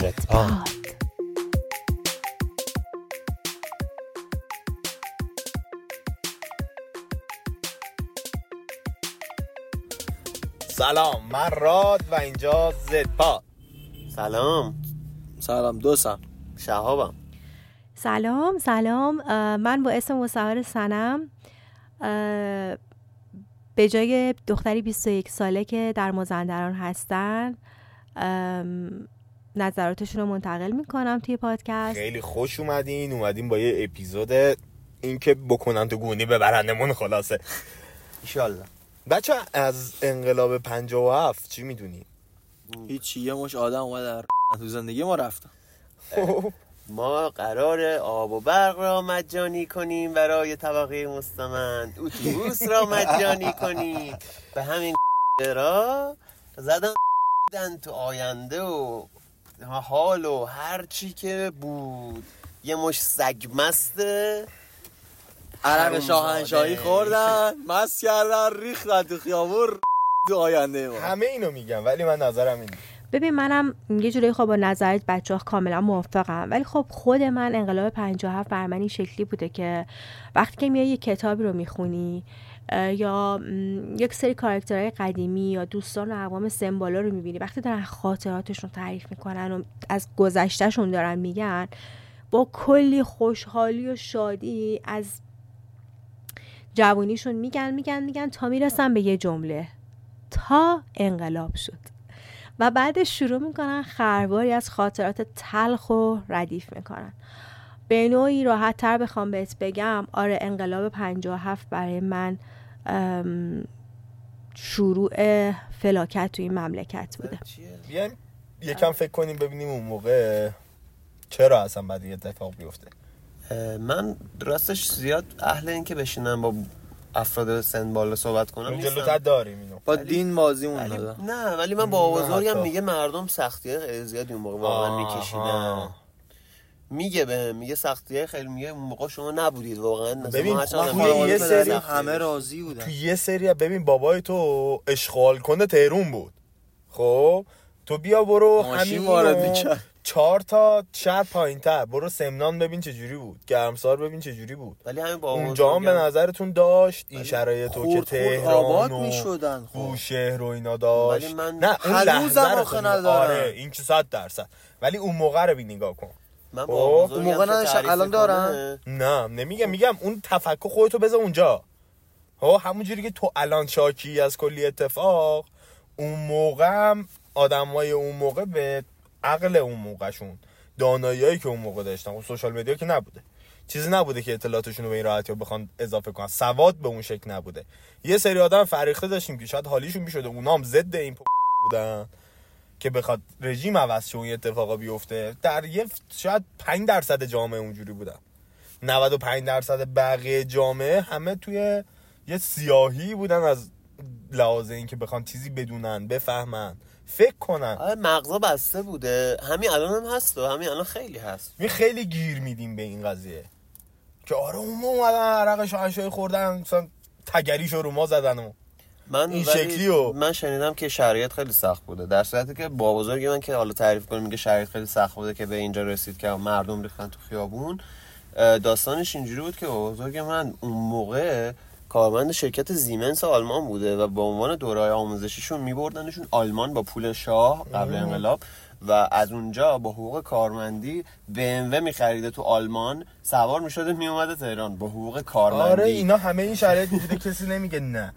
زدپاد سلام من راد و اینجا زدپاد سلام. سلام دوستم. شهابم. سلام سلام. من با اسم مصور سنم. به جای دختری 21 ساله که در مازندران هستن نظراتشون رو منتقل می‌کنم توی پادکست. خیلی خوش اومدین اومدین با یه اپیزود اینکه بکنن تو گونی ببرندمون خلاصه. ایشالله. بچه از انقلاب 57 چی می‌دونی؟ هیچی یه مش آدم اومد در تو زندگی ما رفتن ما قرار آب و برق را مجانی کنیم برای طبقه مستمند. اتوبوس را مجانی کنیم. به همین را زدن تو آینده و حال و هر چی که بود. یه مش سگ مسته عرق. شاهنشاهی خوردن. مست کردن ریختن تو خیابون. تو آینده ما. همه اینو میگم ولی من نظرم اینه. ببین منم یه جورایی خب با نظرت بچه ها کاملا موافقم. ولی خب خود من انقلاب 57 بر من این شکلی بوده که وقتی که میای یه کتابی رو می‌خونی یا یک سری کاراکترهای قدیمی یا دوستان و اقوام سمبالا رو می‌بینی وقتی دارن خاطراتشون تعریف می‌کنن و از گذشتهشون دارن میگن با کلی خوشحالی و شادی از جوانیشون میگن میگن میگن تا می‌رسن به یه جمله. تا انقلاب شد. و بعدش شروع می‌کنن خرباری از خاطرات تلخ و ردیف می‌کنن. به نوعی راحت تر بخوام بهت بگم آره انقلاب 57 برای من شروع فلاکت تو این مملکت بوده. بیایم یکم فکر کنیم ببینیم اون موقع چرا اصلا بعد این اتفاق بیفته. من راستش زیاد اهل این که بشینم با افراد سن بالا صحبت کنم اون. جلوتر داریم اینو با دین ولی دادن نه ولی من با بزرگم. میگه مردم سختی خیلی زیادی اون موقع واقعا. میکشیدن میگه به میگه سختی خیلی میگه اون موقع شما نبودید واقعا مثلا ببین، توی یه سری همه. راضی بودن تو یه سری ببین بابای تو اشغال کنه تهرون بود خب تو بیا برو همین وارد می‌کرد. چهار تا شهر پایین تر برو سمنان ببین چه جوری بود. گرمسار ببین چه جوری بود. ولی همین با اونجا هم به نظرتون داشت. این شرایط رو که تهران آباد و می‌شدن، خب. بوشهر و اینا داشت. ولی من نه اون لحظه رو تو- ندارن. آره این که صد درصد. ولی اون موقع رو بی نگاه کن. من خب، با بزرگم اون موقع الان؟ کنه، نه نمیگم میگم اون تفکر خودتو بذار اونجا. ها همون جوری که تو الان شاکی از کلی اتفاق اون موقع هم آدمای اون موقع به عقل اون موقعشون داناییایی که اون موقع داشتن خب سوشال مدیا که نبوده. چیزی نبوده که اطلاعاتشون رو به این راحتی بخوان اضافه کنن. سواد به اون شکل نبوده. یه سری آدم فریخته داشتیم که شاید حالیشون می‌شده. اونا هم ضد این بودن که بخواد رژیم عوض شه و این اتفاقا بیفته. در یه شاید 5 درصد جامعه اونجوری بودن. 95 درصد بقیه جامعه همه توی یه سیاهی بودن از لحاظ اینکه بخوان چیزی بدونن بفهمن. فکر کنن آره مغزا بسته بوده. همین الان هم هست و همین الان خیلی هست. می خیلی گیر میدیم به این قضیه. که آره اون اومدن عرق شاهنشاهی خوردن مثلا تگریشو رو ما زدن و. من این شکلی و- من شنیدم که شرایط خیلی سخت بوده. در صورتی که با بزرگ من که حالا تعریف کنیم میگه شرایط خیلی سخت بوده که به اینجا رسید که مردم ریختن تو خیابون داستانش اینجوری بود که بزرگ من اون موقع کارمند شرکت زیمنس آلمان بوده و به عنوان دورای آموزشیشون میبردنشون آلمان با پول شاه قبل انقلاب و از اونجا با حقوق کارمندی BMW میخریده تو آلمان. سوار می‌شده میومده تهران با حقوق کارمندی. آره اینا همه این شرایط بوده کسی نمیگه نه.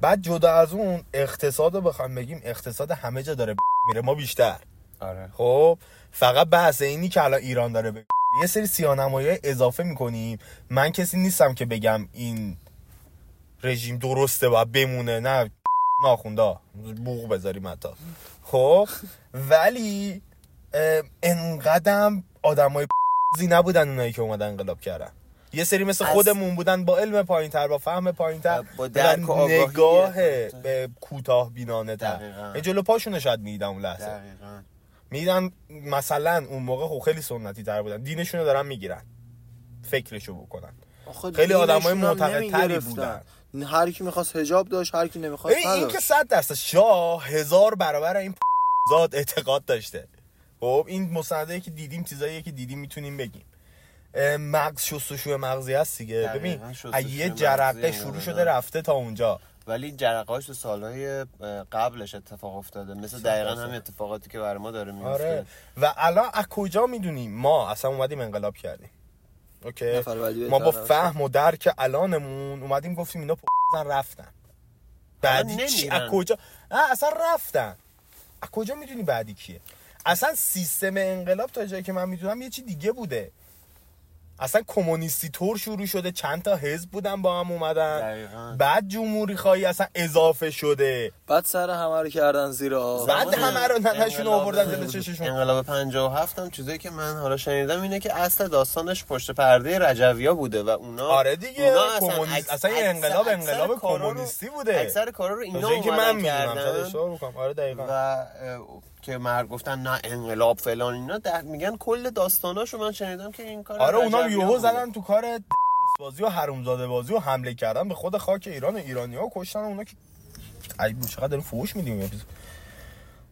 بعد جدا از اون اقتصاد رو بخوام بگیم اقتصاد همه جا داره میره ما بیشتر. آره. خب فقط بحث اینی که الان ایران داره به یه سری سیانمایی اضافه می‌کنیم. من کسی نیستم که بگم این رژیم درسته باید بمونه. نه ناخونده بوق بذاریم حتی خب؟ ولی انقدم آدمای زی نبودن اونایی که اومدن انقلاب کردن. یه سری مثل خودمون بودن با علم پایین تر با فهم پایین تر با درک و. نگاه به کوتاه بینانه تر. جلو پاشونو شاید می‌دیدن اون لحظه. دقیقاً. میدن مثلا اون موقع خب خیلی سنتی تر بودن. دینشونو دارن می‌گیرن. فکرشو بکنن. خیلی آدمای دینشون معتقدتری. بودن. هر کی می‌خواست حجاب داشت هر کی نمی‌خواست ببین این که صد درصد شاه هزار برابر این زاد اعتقاد داشته. خب این مستنده که دیدیم چیزایی که دیدیم می‌تونیم بگیم. مغز شستشوی مغزی هست دیگه. ببین یه جرقه شروع. شده رفته تا اونجا. ولی جرقهاش تو سالهای قبلش اتفاق افتاده. مثل دقیقا. همین اتفاقاتی که برای ما داره میفته آره. و الان از کجا می‌دونیم؟ ما اصلا اومدیم انقلاب کردیم. اوکی. ما با فهم و درک الانمون اومدیم گفتیم اینا زن رفتن. بعدی چی. از کجا نه اصلا رفتن. از کجا می‌دونی بعدی کیه؟ اصلا سیستم انقلاب تا جایی که من می‌دونم یه چی دیگه بوده. اصلا کمونیستی طور شروع شده چند تا حزب بودن با هم اومدن. دقیقاً. بعد جمهوری خواهی اصلا اضافه شده. بعد سر همه رو کردن زیر آب. بعد همه رو ننشون آوردن دل چششون. انقلاب 57 هم چیزایی که من حالا شنیدم اینه که اصل داستانش پشت پرده رجویا بوده و اونا آره دیگه اونا کمونیست اکس- اصلا این اکثر- انقلاب انقلاب کمونیستی بوده. اکثر کارا رو اینا که من کردن. آره دقیقاً. که مرد گفتن نه انقلاب فلان اینا در میگن کل داستاناشو من شنیدم که این کار آره اونا رجویا یوهو. زدن تو کار بازی و حرومزاده بازی و حمله کردن به خود خاک ایران و ایرانی ها کشتن اونا که ای بود چقدر داریم فوش میدیم.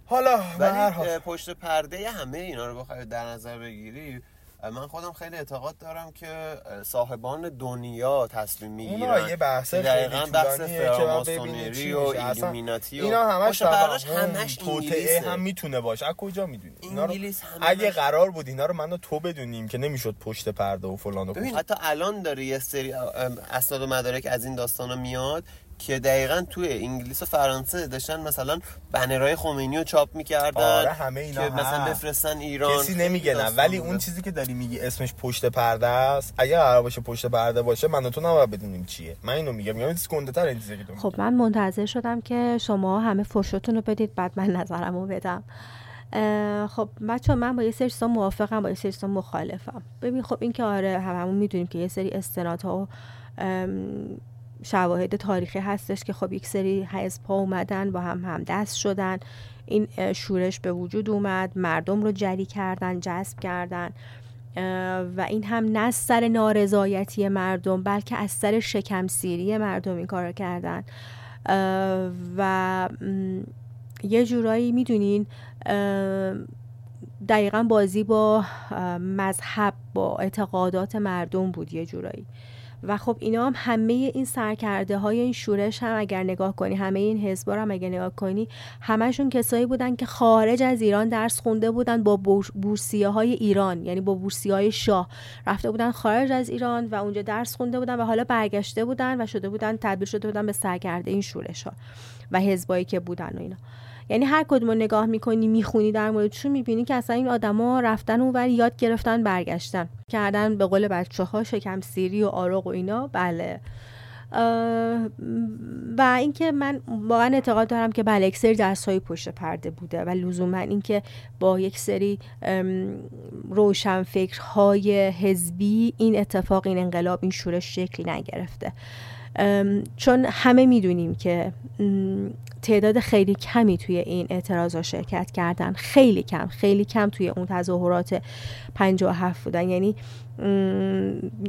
حالا ولی پشت پرده همه اینا رو بخوای در نظر بگیری من خودم خیلی اعتقاد دارم که صاحبان دنیا تصمیم می‌گیرن. یه بحث دقیقاً بحث فراماسونری و ایلومیناتی و اینا همش توهم، همش انگلیسه هم می‌تونه باشه. از کجا می‌دونی؟ اینا رو انگلیس اگه قرار بود اینا رو من و تو بدونیم که نمی‌شد پشت پرده و فلان و حتی الان داره یه سری اسناد و مدارک از این داستانا میاد که دقیقا توی انگلیس و فرانسه داشتن مثلا بنرهای خمینی رو چاپ می‌کردن آره، همه اینا که مثلا. بفرستن ایران. کسی نمیگه نه. ولی. اون چیزی که داری میگی اسمش پشت پرده است. اگه قرار باشه پشت پرده باشه من و تو نباید بدونیم چیه. من اینو میگم. میگم این چیز گنده تر این چیزی که تو. خب من منتظر شدم که شما همه فرشتون رو بدید بعد من نظرم رو بدم خب بچه من با یه سری چیزا موافقم با یه سری چیزا مخالفم. ببین خب این که آره هممون می‌دونیم که یه سری استنادها و شواهد تاریخی هستش که خب یک سری حزب ها اومدن با هم هم دست شدن. این شورش به وجود اومد مردم رو جری کردن جذب کردن. و این هم نه از سر نارضایتی مردم بلکه از سر شکمسیری مردم این کار رو کردن و یه جورایی می‌دونین دقیقا بازی با مذهب با اعتقادات مردم بود یه جورایی. و خب اینا هم همه این سرکرده های این شورش هم اگر نگاه کنی همه این حزبا رو هم اگر نگاه کنی همشون کسایی بودن که خارج از ایران درس خونده بودن با بور- بورسیه های ایران یعنی با بورسیه های شاه. رفته بودن خارج از ایران و اونجا درس خونده بودن و حالا برگشته بودن و شده بودن تبدیل شده بودن به سرکرده این شورش ها و حزبایی که بودن و اینا. یعنی هر کدوم رو نگاه می‌کنی می‌خونی در موردشون می‌بینی که اصلا این آدما رفتن اونور یاد گرفتن برگشتن. کردن به قول بچه ها شکم سیری و آرق و اینا. بله. و اینکه من واقعا اعتقاد دارم که بله یک سری درس های پشت پرده بوده و لزوما اینکه با یک سری ام، روشنفکرهای حزبی این اتفاق این انقلاب این شورش شکلی نگرفته. چون همه می‌دونیم که تعداد خیلی کمی توی این اعتراض شرکت کردن. خیلی کم خیلی کم توی اون تظاهرات 57 بودن. یعنی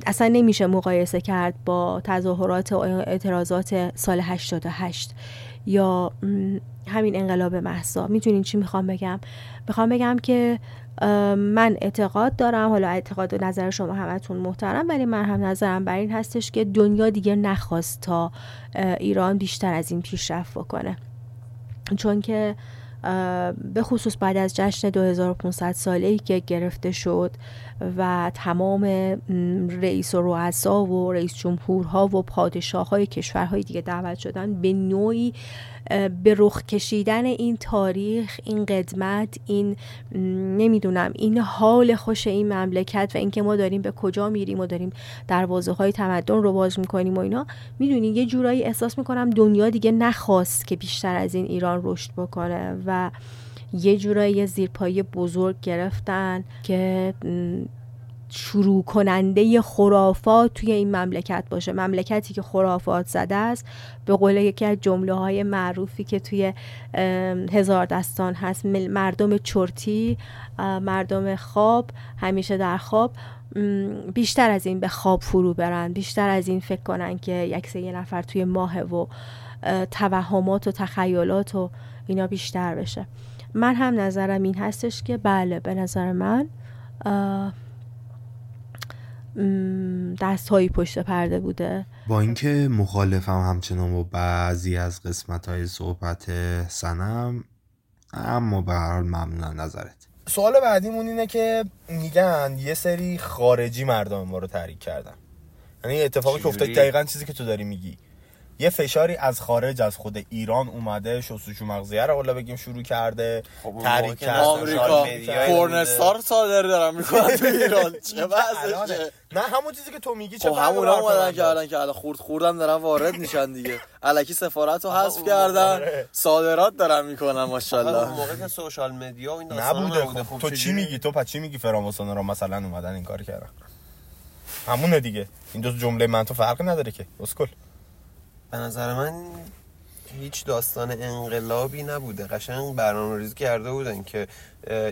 اصلا نمیشه مقایسه کرد با تظاهرات و اعتراضات سال 88 یا همین انقلاب محسا می‌دونین چی می‌خوام بگم؟ می‌خوام بگم که من اعتقاد دارم حالا اعتقاد و نظر شما همتون محترم ولی من هم نظرم بر این هستش که دنیا دیگه نخواست تا ایران بیشتر از این پیشرفت بکنه. چون که به خصوص بعد از جشن 2500 ساله ای که گرفته شد و تمام رئیس و رؤسا و رئیس جمهورها و پادشاه های کشورهای دیگه دعوت شدن به نوعی به رخ کشیدن این تاریخ این قدمت این نمی‌دونم این حال خوش این مملکت و اینکه ما داریم به کجا میریم و داریم دروازه های تمدن رو باز می‌کنیم و اینا می‌دونی یه جورایی احساس می‌کنم دنیا دیگه نخواست که بیشتر از این ایران رشد بکنه و یه جورایی یه زیرپایی بزرگ گرفتن که شروع کننده خرافات توی این مملکت باشه. مملکتی که خرافات زده است به قول یکی از جمله های معروفی که توی هزار دستان هست. مردم چرتی مردم خواب همیشه در خواب. بیشتر از این به خواب فرو برن. بیشتر از این فکر کنن که یک یه نفر توی ماه و توهمات و تخیلات و اینا بیشتر بشه. من هم نظرم این هستش که بله به نظر من دستهایی پشت پرده بوده. با اینکه مخالفم همچنان با بعضی از قسمت های صحبت سنم اما به هر حال ممنون نظرت. سوال بعدیمون اینه که میگن یه سری خارجی مردم ما رو تحریک کردن. یعنی اتفاقی که افتاد؟ دقیقا چیزی که تو داری میگی. یه فشاری از خارج از خود ایران اومده شستشو مغزیه رو حالا بگیم شروع کرده. خب تحریک که کرده آمریکا پورنستار صادر دارن می‌کنن تو ایران. چه. وضعشه نه همون چیزی که تو میگی چه خب حرف اومدن من کردن که الان خورد خوردم دارن وارد میشن دیگه. الکی سفارت رو حذف کردن. آره. صادرات دارن می‌کنن اون ماشاءالله موقع که سوشال مدیا و این نبوده. خب تو چی؟ میگی؟ تو پس چی میگی فراماسون رو؟ مثلا اومدن این کار کردن. همونه دیگه. این دو جمله من تو فرقی نداره که. اسکل. به نظر من هیچ داستان انقلابی نبوده قشنگ برنامه ریزی کرده بودن که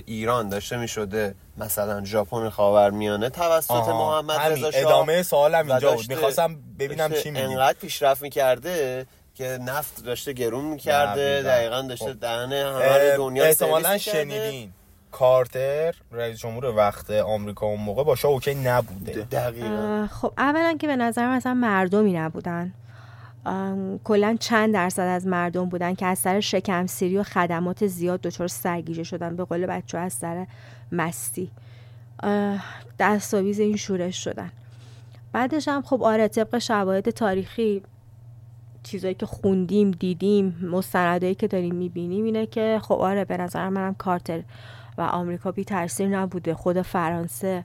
ایران داشته می شده مثلا ژاپن خاورمیانه توسط آها، محمد. رضا شاه ادامه سوالم و اینجا بود می‌خواستم ببینم چی میگی انقدر پیشرفت می‌کرده که نفت داشته گرون می‌کرده دقیقاً. دقیقا داشته خب. دهن همه دنیا احتمالا. شنیدین کارتر رئیس جمهور وقت آمریکا اون موقع با شاه اوکی نبوده دقیقا خب اولا که به نظر من اصلا مردمی نبودن کلا چند درصد از مردم بودن که از سر شکمسیری و خدمات زیاد دچار سرگیجه شدن به قول بچه از سر مستی. دستاویز این شورش شدن. بعدش هم خب آره طبق شواهد تاریخی چیزایی که خوندیم دیدیم مستندایی که داریم می‌بینیم اینه که خب آره به نظر منم کارتر و آمریکا بی تاثیر نبوده. خود فرانسه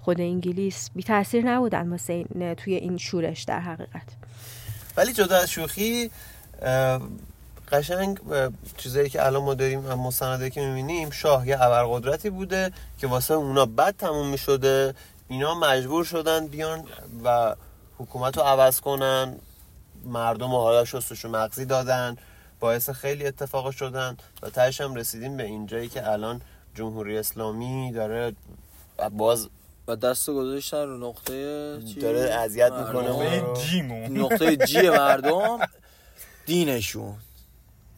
خود انگلیس بی تاثیر نبودن واسه توی این شورش در حقیقت. ولی جدا از شوخی قشنگ چیزایی که الان ما داریم هم مستندایی که می‌بینیم شاه یه ابرقدرتی بوده که واسه اونا بد تموم می‌شده. اینا مجبور شدن بیان و حکومت رو عوض کنن. مردم رو حالا شستشو مغزی دادن. باعث خیلی اتفاق شدن و تهش هم رسیدیم به اینجایی که الان جمهوری اسلامی داره باز و دست گذاشتن رو نقطه چی؟ داره اذیت. می‌کنه. به جیمون نقطه جی مردم دینشون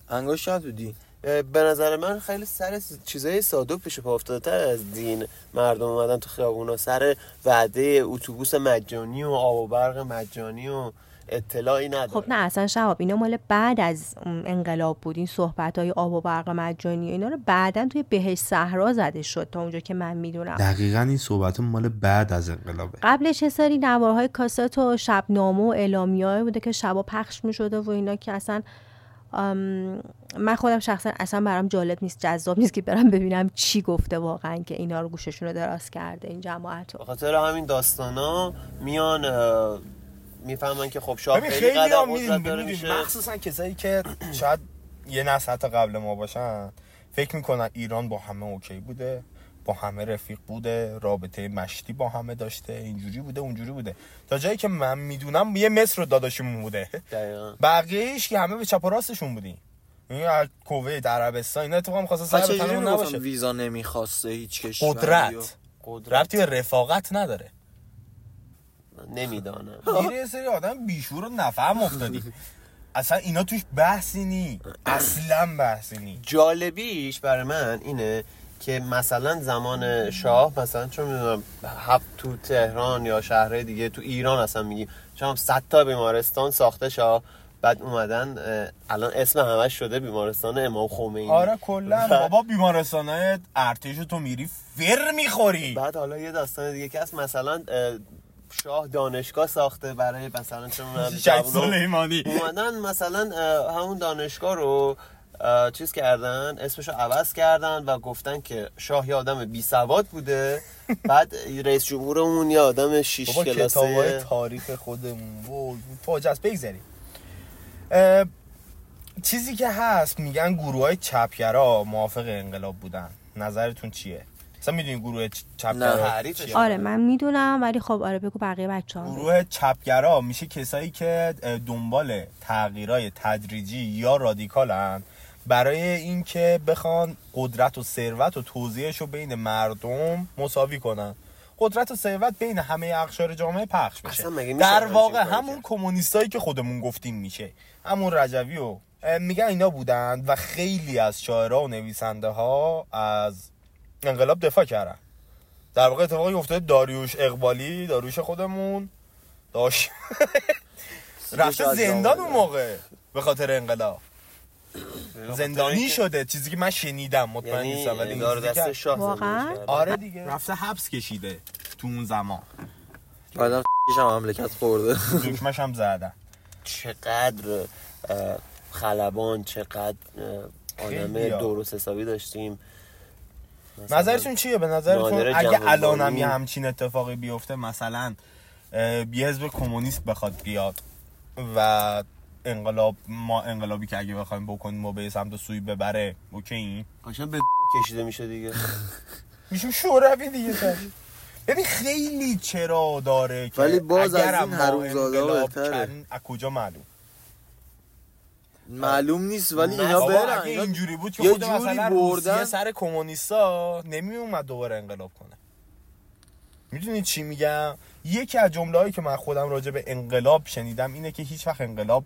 انگوش کرد تو دین به نظر من خیلی سر چیزای ساده و پیش پا افتاده تر از دین مردم اومدن تو خیابونا سر وعده اتوبوس مجانی و آب و برق مجانی و اطلاعی نداره. خب نه اصلا شهاب اینا مال بعد از انقلاب بود این صحبت های آب و برق مجانی و اینا رو بعدا توی بهش صحرا زده شد تا اونجا که من می‌دونم. دقیقا این صحبت مال بعد از انقلابه. قبلش یه سری نوارهای کاست و شبنامه و اعلامیه بوده که شبا پخش می شده و اینا که اصلا ام، من خودم شخصا اصلا برام جالب نیست جذاب نیست که برم ببینم چی گفته واقعا که اینا رو گوششون رو دراز کرده این جماعت رو خاطر همین داستانا میان می‌فهمن که خب شاه خیلی هم قدم قدرت داره میشه. مخصوصا کسایی که شاید یه نسل حتی قبل ما باشن فکر می‌کنن ایران با همه اوکی بوده با همه رفیق بوده رابطه مشتی با همه داشته اینجوری بوده اونجوری بوده. تا جایی که من می‌دونم یه مصر رو داداشمون بوده. دقیقاً. بقیهش که همه به چپ و راستشون بودیم این از کویت عربستان اینا اتفاقا می‌خواستن سر به نباشه. ویزا نمی‌خواسته هیچ کشوری قدرت. قدرت. به رفاقت نداره. نمی‌دانم. گیر یه سری آدم بیشور و نفهم افتادی. اصلا اینا توش بحثی نی. اصلا بحثی نی. جالبیش برای من اینه که مثلا زمان شاه مثلا چون می‌دونم هفت تو تهران یا شهرهای دیگه تو ایران اصلا میگیم. چون 100 تا بیمارستان ساخته شاه. بعد اومدن الان اسم همش شده بیمارستان امام خمینی. آره کلا. بابا بیمارستانای ارتش تو میری فر می‌خوری. بعد حالا یه داستان دیگه که هست. مثلا شاه دانشگاه ساخته برای مثلا چون سلیمانی. اومدن مثلا همون دانشگاه رو چیز کردن اسمشو عوض کردن و گفتن که شاه یه آدم بی سواد بوده. بعد رئیس جمهورمون یه آدم شیش بابا کتابای کلاسه تاریخ خودمون. و فاجعه است بگذاریم چیزی که هست میگن گروه های چپگرا موافق انقلاب بودن. نظرتون چیه؟ مثلا می‌دونی گروه چپگرا؟ آره من می‌دونم ولی خب آره بگو بقیه بچه ها گروه چپگرا میشه کسایی که دنبال تغییرای تدریجی یا رادیکالن. برای اینکه بخوان قدرت و ثروت و توزیعش رو بین مردم مساوی کنن. قدرت و ثروت بین همه اقشار جامعه پخش بشه در واقع همون؟ کمونیستایی که خودمون گفتیم میشه. همون رجوی و میگن اینا بودن و خیلی از شاعرها و نویسنده ها از انقلاب دفاع کردن. در واقع اتفاقی افتاده داریوش اقبالی داریوش خودمون. داشت رفته زندان. اون موقع به خاطر انقلاب. زندانی شده چیزی که من شنیدم مطمئن یعنی نیستم ولی دست شاه. آره دیگه. رفته حبس کشیده تو اون زمان. بعدم هم مملکت خورده. دکمش هم زدن. چقدر خلبان چقدر آدم. درست حسابی داشتیم. نظرتون چیه؟ به نظرتون اگه جوانبانی. الانم یه همچین اتفاقی بیفته مثلا یه حزب کمونیست بخواد بیاد و انقلاب ما انقلابی که اگه بخوایم بکنیم و به سمت سوی ببره اوکی؟ این قشنگ به کشیده میشه دیگه. میشیم شوروی دیگه ببین خیلی چرا داره که ولی باز از این ما انقلاب بهتره. از کجا معلوم؟ معلوم نیست ولی اینا برن. اگه اینجوری بود که یه خود جوری مثلا بردن. سر کمونیستا نمی اومد دوباره انقلاب کنه. می‌دونید چی میگم؟ یکی از جمله هایی که من خودم راجع به انقلاب شنیدم اینه که هیچ وقت انقلاب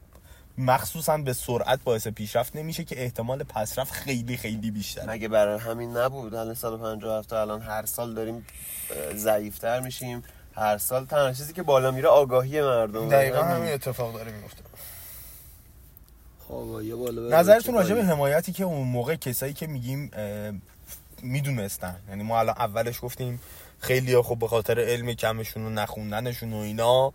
مخصوصا به سرعت باعث پیشرفت نمیشه که احتمال پسرفت خیلی خیلی بیشتره. مگه برای همین نبود؟ الان سال 57 تا الان هر سال داریم ضعیفتر میشیم. هر سال تنها چیزی که بالا میره آگاهی مردم. دقیقا همین اتفاق داره میفته خب یه بالا بره نظرتون راجع به. حمایتی که اون موقع کسایی که میگیم می‌دونستن. یعنی ما الان اولش گفتیم خیلی خب به خاطر علم کمشون و نخوندنشون و اینا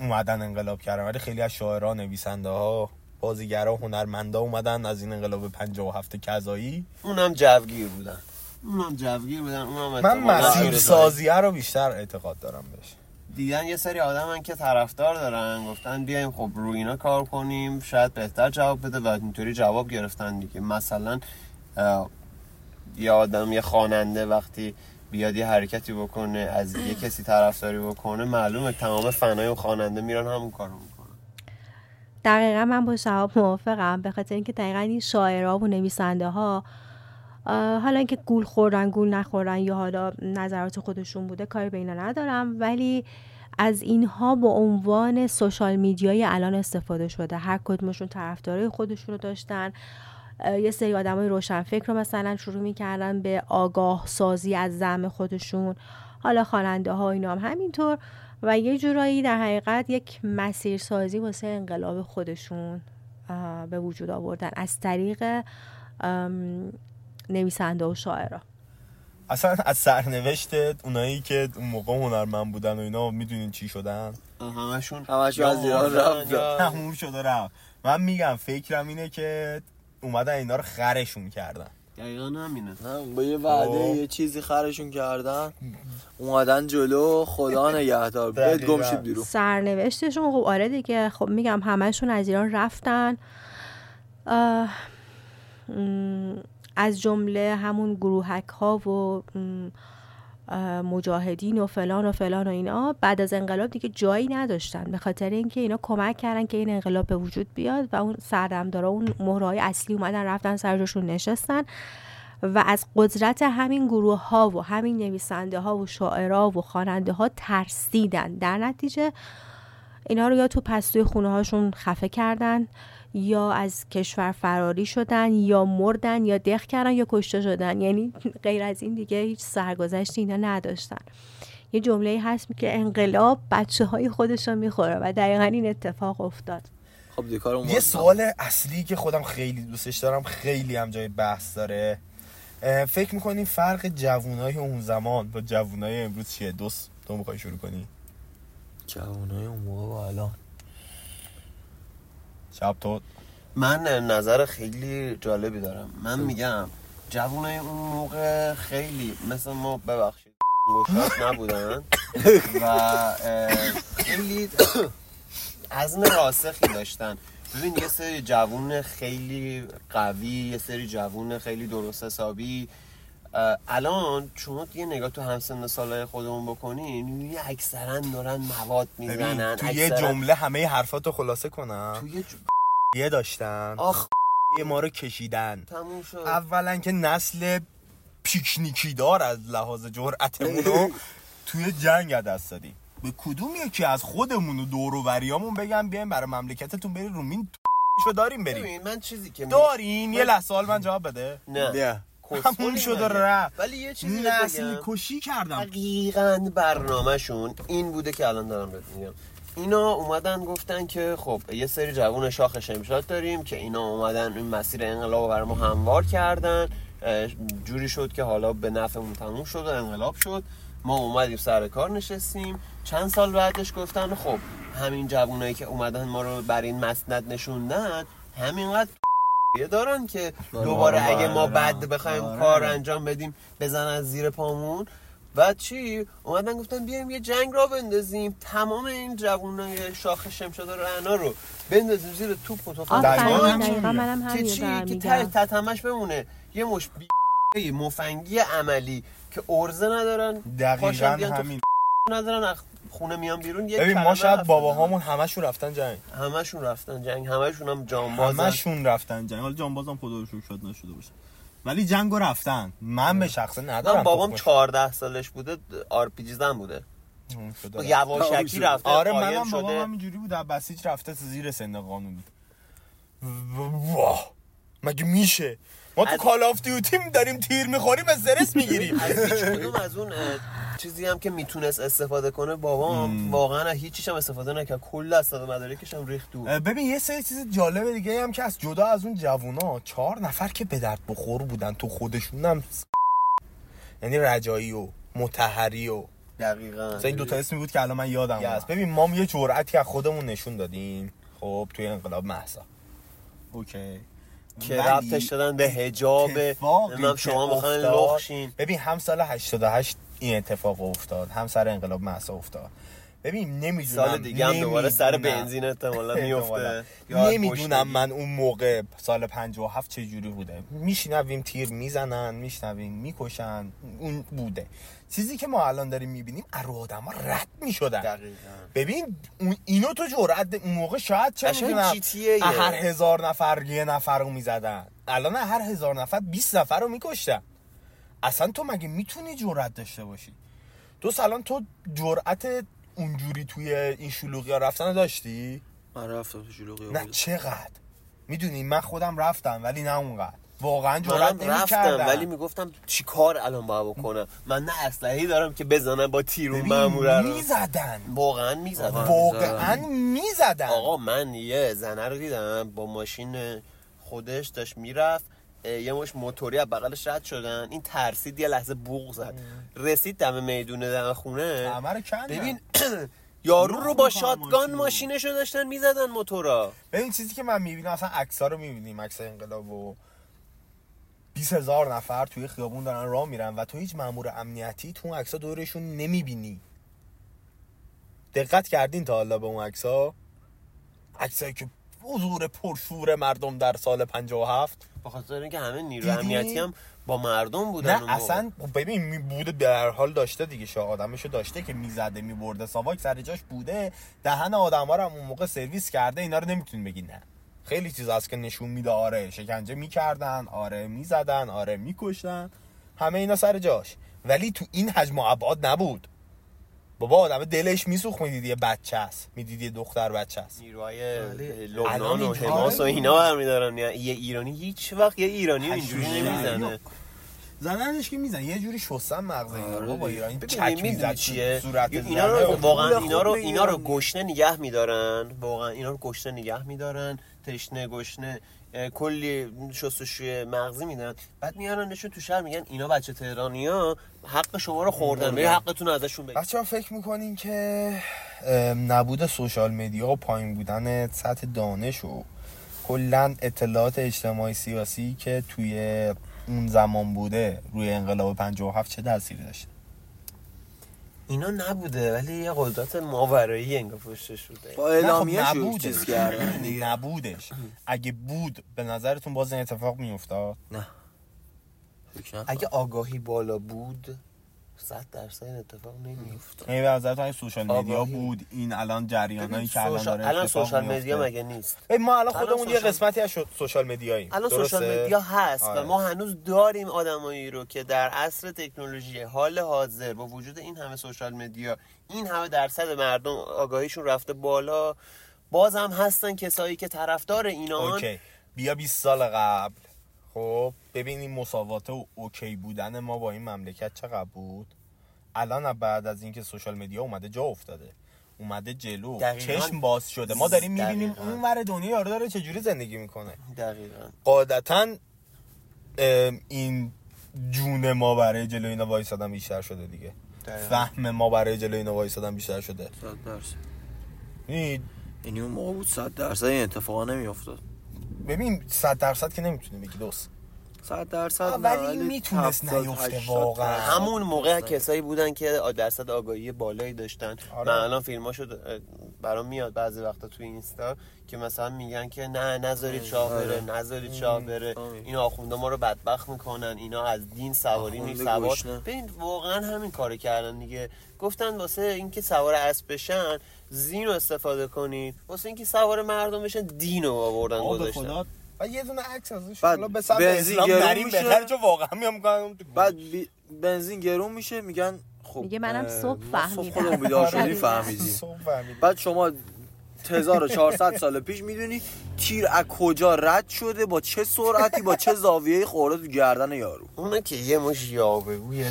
اومدن انقلاب کردن. ولی خیلی از شاعران نویسنده ها بازیگرا هنرمندا اومدن از این انقلاب 57 کذایی. اونم جوگیر بودن. اونم جوگیر بودن. اونم من مسیر سازیه رو بیشتر اعتقاد دارم بهش. دیدن یه سری آدم که طرفدار دارن گفتن بیایم خب روی اینا کار کنیم شاید بهتر جواب بده و اینطوری جواب گرفتن دیگه. مثلا یه آدم یه خواننده وقتی بیاد یه حرکتی بکنه از یه کسی طرفداری بکنه معلومه تمام فنای اون خواننده میرن همون کارو می‌کنن. دقیقا من با شهاب موافقم به خاطر اینکه دقیقا این شاعرها و نویسنده ها حالا اینکه گول خوردن گول نخوردن یا حالا نظرات خودشون بوده کاری به اینا ندارم. ولی از اینها به عنوان سوشال میدیای الان استفاده شده. هر کدومشون طرفدارای خودشون رو داشتن. یه سری آدمای روشنفکر رو مثلا شروع می‌کردن به آگاه سازی از زعم خودشون. حالا خواننده ها اینا هم همینطور. و یه جورایی در حقیقت یک مسیر سازی واسه انقلاب خودشون به وجود آوردن. از طریق نویسنده و شاعرها اصلا از سرنوشت اونایی که اون موقع هنرمند بودن و اینا می‌دونین چی شدن؟ همشون همشون از ایران. یا- تموم شده رفت. من میگم فکرم اینه که اومدن اینا رو خرشون کردن. دقیقا همینه. نه، با یه وعده خب. یه چیزی خرشون کردن اومدن جلو خدا نگهدار. بهت. گم شید بیرون. سرنوشتشون خب آره دیگه. خب میگم همشون از ایران رفتن. م، از جمله همون گروهک ها و مجاهدین و فلان و فلان و اینا بعد از انقلاب دیگه جایی نداشتن. به خاطر اینکه اینا کمک کردن که این انقلاب به وجود بیاد و اون سردمدارا اون مهرهای اصلی اومدن رفتن سر جاشون نشستن. و از قدرت همین گروه ها و همین نویسنده ها و شاعرها و خواننده ها ترسیدن. در نتیجه اینا رو یا تو پستوی خونه هاشون خفه کردن یا از کشور فراری شدن یا مردن یا دق کردن یا کشته شدن. یعنی غیر از این دیگه هیچ سرگذشتی اینا نداشتن. یه جمله هست که انقلاب بچه های خودش رو می‌خوره و دقیقا این اتفاق افتاد. خب یه سوال اصلی که خودم خیلی دوستش دارم خیلی هم جای بحث داره. فکر می‌کنی فرق جوونای اون زمان با جوونای امروز چیه؟ دوست تو می‌خوای شروع کنی؟ جوانای اون موقع و الان. شب تو. من نظر خیلی جالبی دارم. من میگم جوانای اون موقع خیلی مثل ما ببخشید گشات نبودن و خیلی عزم راسخی داشتن. ببین یه سری جوون خیلی قوی یه سری جوون خیلی درست حسابی الان شما یه نگاه تو همسن سالهای خودمون بکنین می‌بینی اکثرا دارن مواد می‌زنن تو یه جمله همه حرفاتو خلاصه کنم. تو یه. یه داشتن. آخ. یه ما رو کشیدن. تموم شد. اولا که نسل پیکنیکی دار از لحاظ جرأتمون رو توی جنگ دست دادیم. به کدوم یکی از خودمون و دور و بریامون بگم بیایم برای مملکتتون برید رو مین شو داریم بریم. من چیزی که داریم یه لحظه من جواب بده. نه. همون شد و؟ رفت. ولی یه چیزی نسل کشی کردم. دقیقا برنامهشون این بوده که الان دارم بهت میگم. اینا اومدن گفتن که خب یه سری جوون شاخ شمشاد داریم که اینا اومدن این مسیر انقلاب رو برای ما هموار کردن. جوری شد که حالا به نفعمون تموم شد و انقلاب شد. ما اومدیم سر کار نشستیم. چند سال بعدش گفتن خب همین جوونایی که اومدن ما رو بر این مسند نشوندن همینقدر دارن که دوباره اگه ما بعد بخوایم آره. کار انجام بدیم بزن از زیر پامون. بعد چی؟ اومدن گفتن بیایم یه جنگ را بندازیم. تمام این جوانای شاخ شمشاد و رعنا رو بندازیم زیر توپ و تفنگ که چی؟ که ته تتمش بمونه. یه مش بی مفنگی عملی که ارزه ندارن. دقیقا همین. ندارن خونه میان بیرون یه ببین ما حرف باباهامون همشون رفتن جنگ. همشون رفتن جنگ همشون هم جانبازن همشون رفتن جنگ. حالا جانبازم خدا رو شکر شاید نشده باشه. ولی جنگو رفتن. من به شخصه ندارم من بابام تخمش. 14 سالش بوده آر پی جی زن بوده. یواشکی رفته آره منم بابام شده. همینجوری بود. از بسیج رفته زیر سن قانونی. و- واه. مگه میشه؟ ما تو از- کال آف دیوتیم داریم تیر می‌خوریم استرس می‌گیریم از هیچ کدوم از اون چیزی هم که می‌تونست استفاده کنه بابام واقعا از هیچیش هم استفاده نکرد. کل استاد مدارکش هم ریخت دور. ببین یه سری چیز جالب دیگه هم که از جدا از اون جوونا چهار نفر که به درد بخور بودن تو خودشون هم یعنی رجایی و متحری و دقیقا. مثلا این دوتا اسمی بود که الان من یادم هست ببین ما یه جرأتی از خودمون نشون دادیم. خب توی انقلاب محسا اوکی. که ربطش دادن به که شما می‌خواین لخشین ببین هم سال 88 این اتفاق افتاد هم سر انقلاب محسا افتاد ببین نمی‌دونم سال دیگه هم دوباره سر. بنزین احتمالا. میفته نمی‌دونم. من اون موقع سال 57 چه جوری بوده میشنویم تیر می‌زنن میشنویم می‌کشن اون بوده چیزی که ما الان داریم می‌بینیم ارو آدم رد می‌شدن دقیقاً. ببین اون اینو تو جرأت اون موقع شاید چه می‌دونم. هر هزار نفر یه نفر رو می‌زدن الان هر هزار نفر 20 نفر رو میکشتن اصلا تو مگه می‌تونی جرأت داشته باشی؟ تو سلام تو جرأت اونجوری توی این شلوغی ها رفتن داشتی؟ من رفتم تو شلوغی نه چقدر؟ می‌دونی من خودم رفتم ولی نه اونقدر. واقعا جرأت رفتم نمی‌کردم. ولی می‌گفتم چی کار الان باید بکنم؟ من نه اسلحه‌ای دارم که بزنم با تیر اون ببین ماموره رو. می‌زدن. واقعا می‌زدم واقعا می‌زدن. آقا من یه زنه رو دیدم با ماشین خودش داشت می‌رفت. یه مش موتوری از بغلش رد شدن. این ترسید یه لحظه بوق زد. رسید دم میدون دم خونه. ببین یارو رو با شاتگان ماشین. ماشینشو داشتن می‌زدن موتورا. ببین چیزی که من می‌بینم اصلا عکس رو می‌بینیم عکس انقلاب و 20 هزار نفر توی خیابون دارن راه میرن و تو هیچ مامور امنیتی تو اون عکس دورشون نمی‌بینی. دقت کردین تا حالا به اون عکس ها عکسایی که حضور پرشور مردم در سال 57 به خاطر اینکه همه نیرو؟ امنیتی هم با مردم بودن نه. اصلا ببین می بوده در حال داشته دیگه شاه آدمشو داشته که می‌زده میبرده. ساواک سر جاش بوده دهن آدم ها رو هم اون موقع سرویس کرده اینا رو نمی‌تونی بگی نه. خیلی چیز هست که نشون میده آره شکنجه می‌کردن آره می‌زدن آره میکشتن. همه اینا سر جاش. ولی تو این حجم و ابعاد نبود. بابا آدم دلش میسوخت می‌دید یه بچه است می‌دید یه دختر بچه است. نیروهای بله. لبنان و حماس و آره. اینا برمیدارن. یه ایرانی هیچ وقت یه ایرانی رو اینجوری نمی‌زنه. زدنش که میزن یه جوری شستن مغز اینا. رو بابا ایرانی ببین چک می‌زد چیه. صورت اینا. رو واقعا اینا رو اینا رو. گشنه نگه میدارن. واقعا اینا رو گشنه نگه میدارن. تشنه گشنه کلی شستشوی مغزی میدن. بعد میارنشون تو شهر میگن اینا بچه تهرانی ها حق شما رو خوردن. به حقتون رو ازشون بگیر بچه ها فکر می‌کنین که نبود سوشال مدیا و پایین بودن سطح دانش و کلا اطلاعات اجتماعی سیاسی که توی اون زمان بوده روی انقلاب 57 چه تأثیری داشته؟ اینا نبوده ولی یه قدرت ماورایی انگار پشتش بوده. با نه، خب اعلامیه شروع نبودش. نبودش. اگه بود به نظرتون باز این اتفاق میافتاد؟ نه. اگه آگاهی بالا بود؟ صد درصد این اتفاق نمیفته یعنی به اگه social media. بود این الان جریانایی که الان داره الان social. media مگه نیست ببین، ما الان خودمون یه قسمتی از social media ییم الان؟ social media هست آره. و ما هنوز داریم آدمایی رو که در عصر تکنولوژی حال حاضر با وجود این همه social media این همه درصد مردم آگاهیشون رفته بالا باز هم هستن کسایی که طرفدار اینان okay بیا 20 سال قبل خب ببینیم مساوات و okay بودن ما با این مملکت چقدر بود؟ الان بعد از اینکه social media اومده جا افتاده. اومده جلو. دقیقاً. چشم باز شده. ما داریم می‌بینیم. اون ور دنیا یارو داره چجوری زندگی می‌کنه؟ دقیقا. قاعدتا ام، این جون ما برای جلو اینا وایسادن بیشتر شده دیگه. دقیقاً. فهم ما برای جلو اینا وایسادن بیشتر شده. صد درصد. یعنی اون موقع بود صد درصد این اتفاقا نمیافتاد. ببین صد درصد که نمی‌تونی بگی دوست صد درصد آه، نه، ولی می‌تونست 70 نیفته 80 واقعاً. همون موقع کسایی بودن که درصد آگاهی بالایی داشتن آره. من الان فیلماشو برام میاد بعضی وقتا توی اینستا که مثلا میگن که نه نذارید شاه بره آره. نذارید شاه بره آره. این آخونده ما رو بدبخت می‌کنن اینا از دین سواری نیست سوار. ببین واقعا همین کارو کردن دیگه گفتن واسه اینکه سوار اسب بشن زین رو استفاده کنید واسه اینکه سوار مردم بشن دین رو آوردن گذاشتن و یه دونه عکس ازش بعد حالا به سمت بنزین اسلام میشه. بهتر چون واقعا میام بعد بی... بنزین گرون میشه میگن خب میگه منم اه، صبح فهمیدم. صبح خودمون بیدار شدی آره. فهمیدیم. بعد شما 1400 سال پیش می‌دونی تیر از کجا رد شده با چه سرعتی با چه زاویه خورده تو گردن یارو اونا که یه مش یاوه‌گوی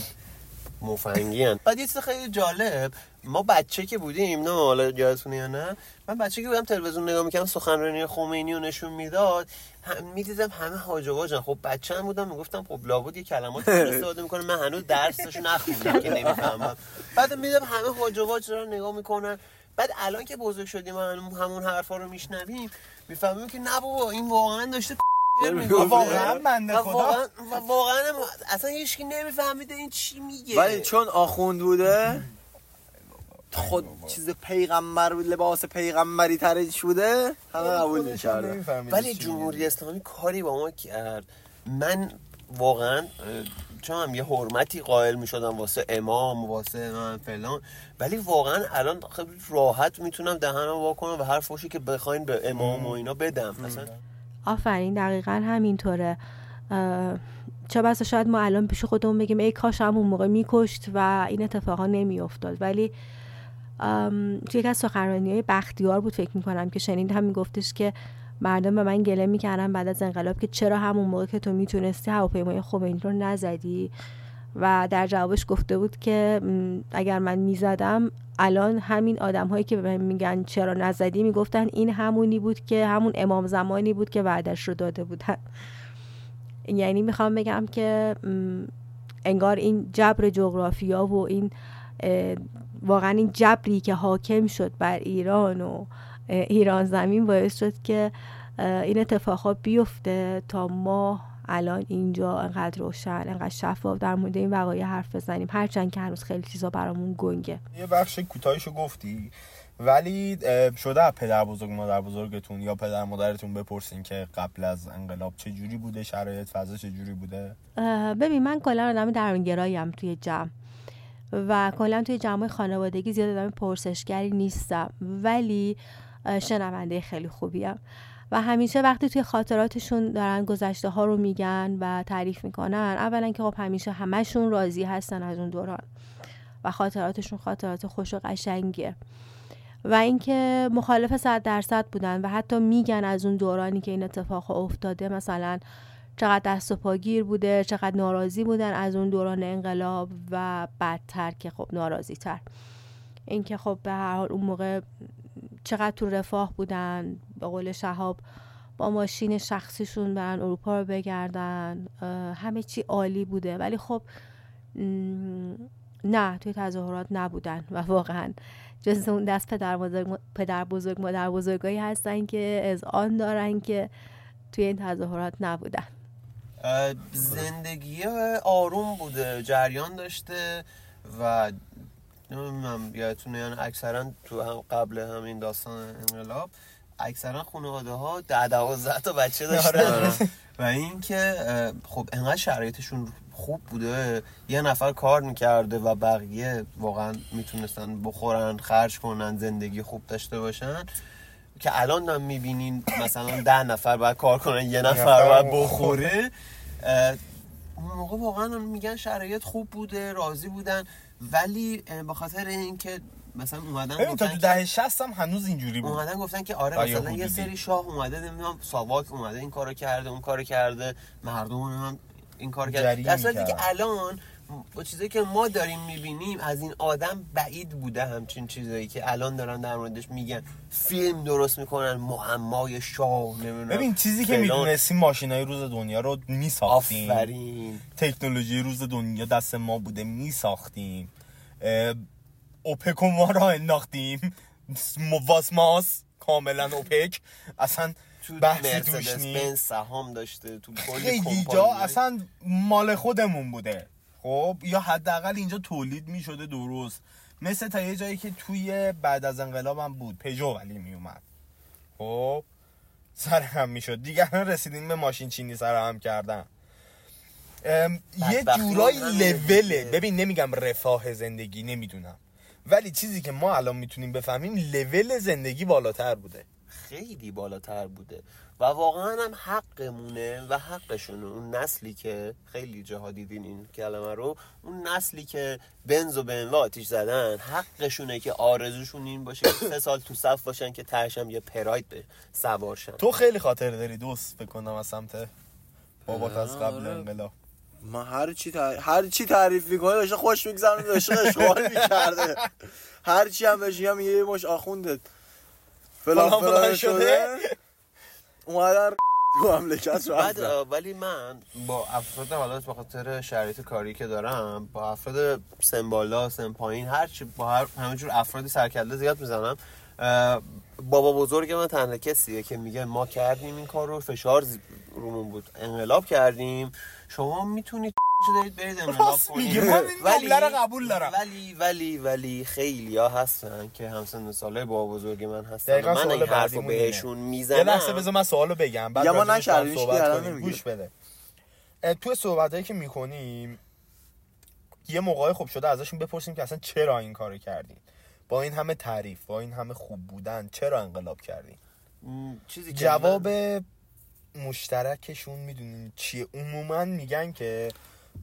مفنگی هن. بعد یه چیز خیلی جالب ما بچه که بودیم نه حالا یادتونه یا نه من بچه که بودم تلویزیون نگاه می‌کردم سخنرانی خمینی رو نشون می‌داد هم می‌دیدم همه هاج و واجن خب بچه هم بودم می‌گفتم خب لابد یه کلمات استفاده می‌کنه. من هنوز درسش نخوندم که نمی‌فهمم. بعد میدم همه هاج و واج رو نگاه می‌کنن. بعد الان که بزرگ شدیم و همون- همون حرفا رو میشنویم می‌فهمیم که نه بابا این واقعا داشته. واقعا بنده خدا. واقعا اصلا هیچکی نمیفهمیده این چی میگه. ولی چون آخوند بوده خود چیز پیغمبر لباس پیغمبری ترش بوده همه قبول می‌کردن نمی‌فهمیدی ولی جمهوری اسلامی کاری با ما کرد. من واقعا چون هم یه حرمتی قائل می شدم واسه امام واسه من فلان. ولی واقعا الان خیلی راحت می‌تونم دهنم وا کنم و هر فوشی که بخواین به امام و اینا بدم. مثلا آفرین دقیقا همینطوره. چه بسا شاید ما الان پیش خودمون بگیم ای کاش همون موقع میکشت و این اتفاقا نمیافتاد. ولی توی یکی از سخنرانی های بختیار بود فکر می‌کنم که شنیدم میگفتش که مردم به من گله می‌کردن بعد از انقلاب که چرا همون موقع که تو می‌تونستی هواپیمای خمینی رو نزدی؟ و در جوابش گفته بود که اگر من می‌زدم الان همین آدم هایی که به من میگن چرا نزدی می‌گفتن این همونی بود که همون امام زمانی بود که وعدش رو داده بودن. یعنی می‌خوام بگم که انگار این جبر جغرافیا و این واقعا این جبری که حاکم شد بر ایران و ایران زمین باعث شد که این اتفاقات بیفته تا ما الان اینجا انقدر روشن انقدر شفاف در مورد این وقایع حرف بزنیم. هرچند که هنوز خیلی چیزا برامون گنگه. یه بخش کوتاهیشو گفتی ولی شده پدر بزرگ مادر بزرگتون یا پدر مادرتون بپرسین که قبل از انقلاب چه جوری بوده شرایط فضا چه جوری بوده ببین من کلا آدم درونگراییم توی جمع. و کلا توی جمع خانوادگی زیاد آدم پرسشگری نیستم ولی شنونده خیلی خوبیم. و همیشه وقتی توی خاطراتشون دارن گذشته ها رو میگن و تعریف می‌کنن اولا که خب همیشه همشون راضی هستن از اون دوران و خاطراتشون خاطرات خوش و قشنگیه. و اینکه مخالف صد درصد بودن و حتی میگن از اون دورانی که این اتفاق افتاده مثلا چقدر دست و پاگیر بوده چقدر ناراضی بودن از اون دوران انقلاب و بعدتر که خب ناراضی تر اینکه خب به هر حال اون موقع چقدر تو رفاه بودن به قول شهاب با ماشین شخصیشون برن اروپا رو بگردن همه چی عالی بوده. ولی خب نه توی تظاهرات نبودن و واقعا جز اون دست پدر بزرگ, پدر بزرگ مادر بزرگایی هستن که از آن دارن که توی این تظاهرات نبودن. زندگی آروم بوده جریان داشته و نمی‌دونم یادتونه یعنی اکثرا تو هم قبل همین داستان انقلاب اکثرا خانواده ها ده دوازده تا بچه داشتن. و اینکه خب انقدر شرایطشون خوب بوده یه نفر کار می‌کرده و بقیه واقعا می‌تونستن بخورن خرج کنن زندگی خوب داشته باشن. که الان هم می‌بینین مثلا ده نفر باید کار کنن یه نفر باید بخوره. بخوره اون موقع واقعا میگن شرایط خوب بوده راضی بودن ولی به خاطر اینکه مثلا اومدن ببین تا تو که- دهه 60 هم هنوز اینجوری بود اومدن گفتن که آره مثلا یه. سری شاه اومده نمی‌دونم ساواک اومده این کارو کرده اون کارو کرده مردم هم این کار کرده در صورتی که. الان با چیزایی که ما داریم می‌بینیم از این آدم بعید بوده همچین چیزایی که الان دارن در موردش میگن. فیلم درست می‌کنن معمای شاه نمی‌دونم ببین چیزی که. می‌دونستیم ماشینای روز دنیا رو میساختیم. آفرین. تکنولوژی روز دنیا دست ما بوده میساختیم. اوپک و ما را انداختیم. واس ماس کاملا اوپک. اصلا تو مرسدس بنز سهام داشته تو کلی خیلی جا اصلا مال خودمون بوده. خب یا حداقل اینجا تولید می‌شده درست. مثل تا یه جایی که توی بعد از انقلابم بود پژو ولی میومد خب سر هم می‌شد. دیگه رسیدیم به ماشین چینی سر هم کردن. یه جورایی هم لوله. ببین نمیگم رفاه زندگی نمی‌دونم. ولی چیزی که ما الان می‌تونیم بفهمیم لول زندگی بالاتر بوده. خیلی بالاتر بوده. و واقعا هم حقمونه و حقشونه. اون نسلی که خیلی جاها دیدین این کلمه رو اون نسلی که بنز و بنوا آتیش زدن حقشونه که آرزوشون این باشه که سه سال تو صف باشن که تهش هم یه پراید به سوارشن تو خیلی خاطر داری دوست فکر کنم از سمت بابات از قبل آره. انقلاب. من هر چی تر... هر چی تعریف می‌کنه داشته خوش میگذرونه داشته اشغال می‌کرده. هر چی هم بهش میگم یه مش آخونده فلان فلان فلان فلان شده. شده. اومدن تو مملکت بعد ولی من با افراد حالا به خاطر شرایط کاری که دارم با افراد سن بالا پایین هر چی با هر همه جور افرادی سرکله زیاد می‌زنم. بابا بزرگ من تنها کسیه که میگه ما کردیم این کار رو فشار رومون بود. انقلاب کردیم. شما می‌تونید دارید برید راست میگه. من این جمله رو قبول دارم. ولی ولی ولی خیلی ها هستن که همسن ساله بابا بزرگ من هستن دقیقاً من این حرف. بهشون یه می‌زنم لحظه بذار من سوالو بگم بعد ما با صحبت کنیم. گوش بده اه، توی صحبت که می‌کنیم یه موقعی خوب شده ازشون بپرسیم که اصلا چرا این کارو کردین با این همه تعریف با این همه خوب بودن چرا انقلاب کردین چیزی که جواب مشترکشون می‌دونین چیه عموما میگن که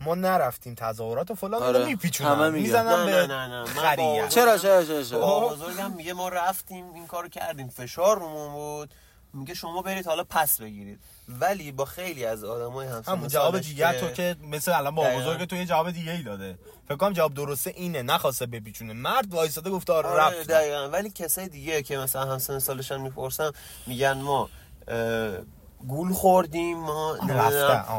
ما نرفتیم تظاهرات و فلان آره. میپیچونن میگن. می‌زنن نه، به نه، نه، نه. چرا چرا چرا چرا؟ بابا بزرگم میگه ما رفتیم این کارو کردیم. فشار رومون بود. میگه شما برید حالا پس بگیرید. ولی با خیلی از آدمای همسن همون جواب دیگه تو که مثل الان با. بزرگ تو یه جواب دیگه ای داده. فکر کنم جواب درسته اینه نخواسته بپیچونه. مرد وایساده گفته آره آره رفت دقیقا. ولی کسای دیگه که مثلا همسن سالشان می‌پرسم میگن ما گول خوردیم ما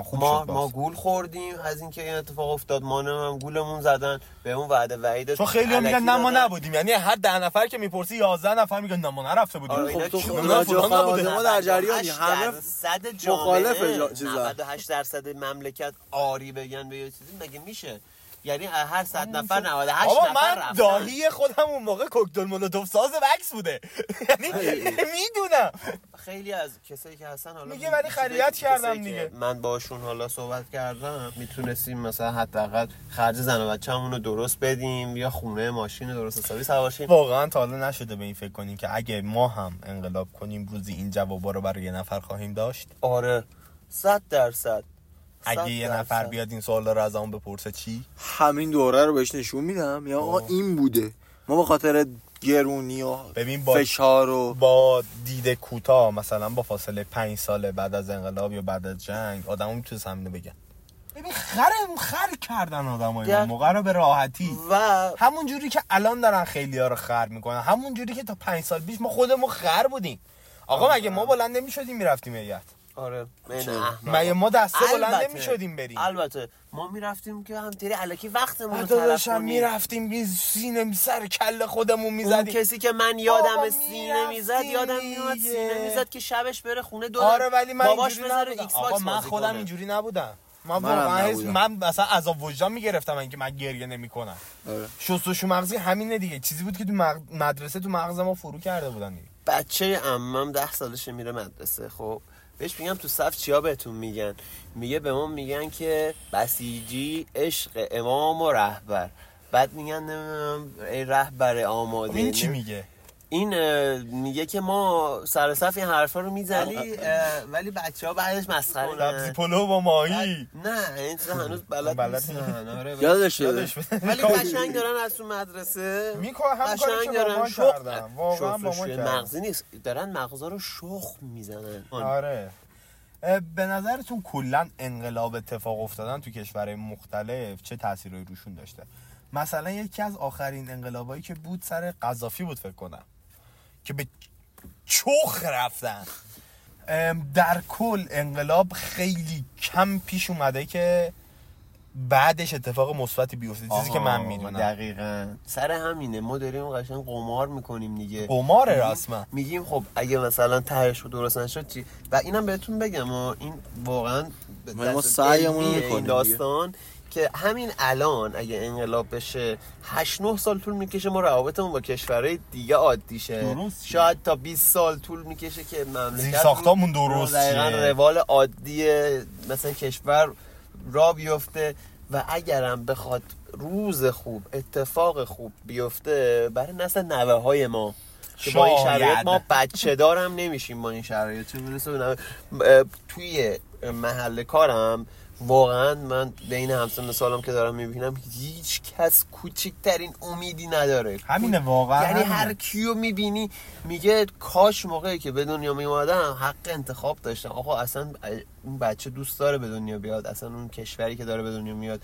خوب ما. ما گول خوردیم از اینکه این اتفاق افتاد ما هم گولمون زدن به اون وعده وعید چون خیلی هم میگن نه ما. نبودیم یعنی هر ده نفر که می‌پرسی 11 نفر میگن نه ما نرفته بودیم آره، خب تو خب نبوده ما در جریانی. 98 همه درصد مخالف جامعه جا- چیزا. 98 درصد مملکت آری بگن به یه چیزی مگه میشه یعنی هر صد نفر 98 بابا نفر من داهی خودم اون موقع کوکتل مولوتوف ساز وکس بوده. یعنی می‌دونم. خیلی از کسایی که هستن حالا میگه ولی خریت کردم دیگه. من باشون حالا صحبت کردم می‌تونستیم مثلا حداقل خرج زن و بچه‌مون رو درست بدیم یا خونه ماشین درست حسابی سوارشیم واقعا تا حالا نشده به این فکر کنیم که اگه ما هم انقلاب کنیم روزی این جوابا رو برای یه نفر خواهیم داشت. آره صد درصد. صد اگه یه. نفر بیاد این سوالا رو از همون بپرسه چی؟ همین دوره رو بهش نشون میدم. یا آقا این بوده. ما به خاطر گرونی و ببین با فشار و با دید کوتاه مثلا با فاصله پنج سال بعد از انقلاب یا بعد از جنگ آدمو می‌تونه همینو بگن. ببین خر خر کردن آدمای اون موقع رو به راحتی. و همون جوری که الان دارن خیلی ها رو خر می‌کنن همون جوری که تا پنج سال پیش ما خودمون خر بودیم. آقا مگه ما بلند نمی‌شدیم می‌رفتیم هیئت؟ آره. من ما دسته بلند البته. نمی‌شدیم بریم؟ البته ما می‌رفتیم که همطوری علکی وقتمون رو تلف کنیم. می‌رفتیم بی سینه سر کله خودمون اون می‌زدیم. کسی که من یادم سینه می‌زد یادم میومد. سینه می‌زد که شبش بره خونه دو آره ولی من باباش اینجوری بذاره نبودم. ایکس آقا باکس من خودم کنه. اینجوری نبودم. من واقعا. من مثلا عذاب وجدان می‌گرفتم اینکه من گریه نمی‌کنم. آره. شستشو مغزی همینه دیگه. چیزی بود که تو مغ- مدرسه تو مغز ما فرو کرده بودن دیگه. بچه عمم ده سالشه میره مدرسه خب. بهش میگم تو صف چیا بهتون میگن؟ میگه به ما میگن که بسیجی عشق امام و رهبر. بعد میگن نمی‌دونم ای رهبر آماده. این چی میگه؟ این میگه که ما سر صف این حرفا رو می‌زنیم ولی بچه ها بعدش مسخره کنن. پلو با ماهی. نه این چیزا هنوز بلد بلد نیستن. آره. یادش یادش بده. ولی قشنگ دارن از تو مدرسه. می‌کنه هم کاری قشنگ ما شخ- واقعا با ما مغزی نیست. دارن مغزا رو شخ می‌زنن. آره. به نظرتون کلا انقلاب اتفاق افتادن تو کشورهای مختلف چه تاثیری روشون داشته؟ مثلا یکی از آخرین انقلابایی که بود سر قذافی بود فکر کنم. که به چخ رفتن. در کل انقلاب خیلی کم پیش اومده که بعدش اتفاق مثبتی بیفته. چیزی که من می‌دونم. دقیقا. سر همینه. ما داریم قشنگ قمار می‌کنیم دیگه. قماره رسما. میگیم خب اگه مثلا تهش رو درست نشد چی؟ و اینم بهتون بگم و این واقعا ما سعیمون می‌کنیم این داستان که همین الان اگه انقلاب بشه 8 9 سال طول می‌کشه ما روابطمون با کشورهای دیگه عادی شه. شاید تا 20 سال طول می‌کشه که مملکت زیرساختامون درست دقیقا. روال عادی مثلا کشور را بیفته و اگرم بخواد روز خوب اتفاق خوب بیفته برای نسل نوه های ما که با این. شرایط ما بچه دارم نمیشیم با این شرایط چه برسه توی محل کارم واقعا من بین همسن سالم که دارم می‌بینم هیچ کس کوچکترین امیدی نداره همینه واقعا یعنی همینه. هر کیو می‌بینی میگه کاش موقعی که به دنیا میومدم حق انتخاب داشتم آقا اصلا اون بچه دوست داره به دنیا بیاد اصلا اون کشوری که داره به دنیا میاد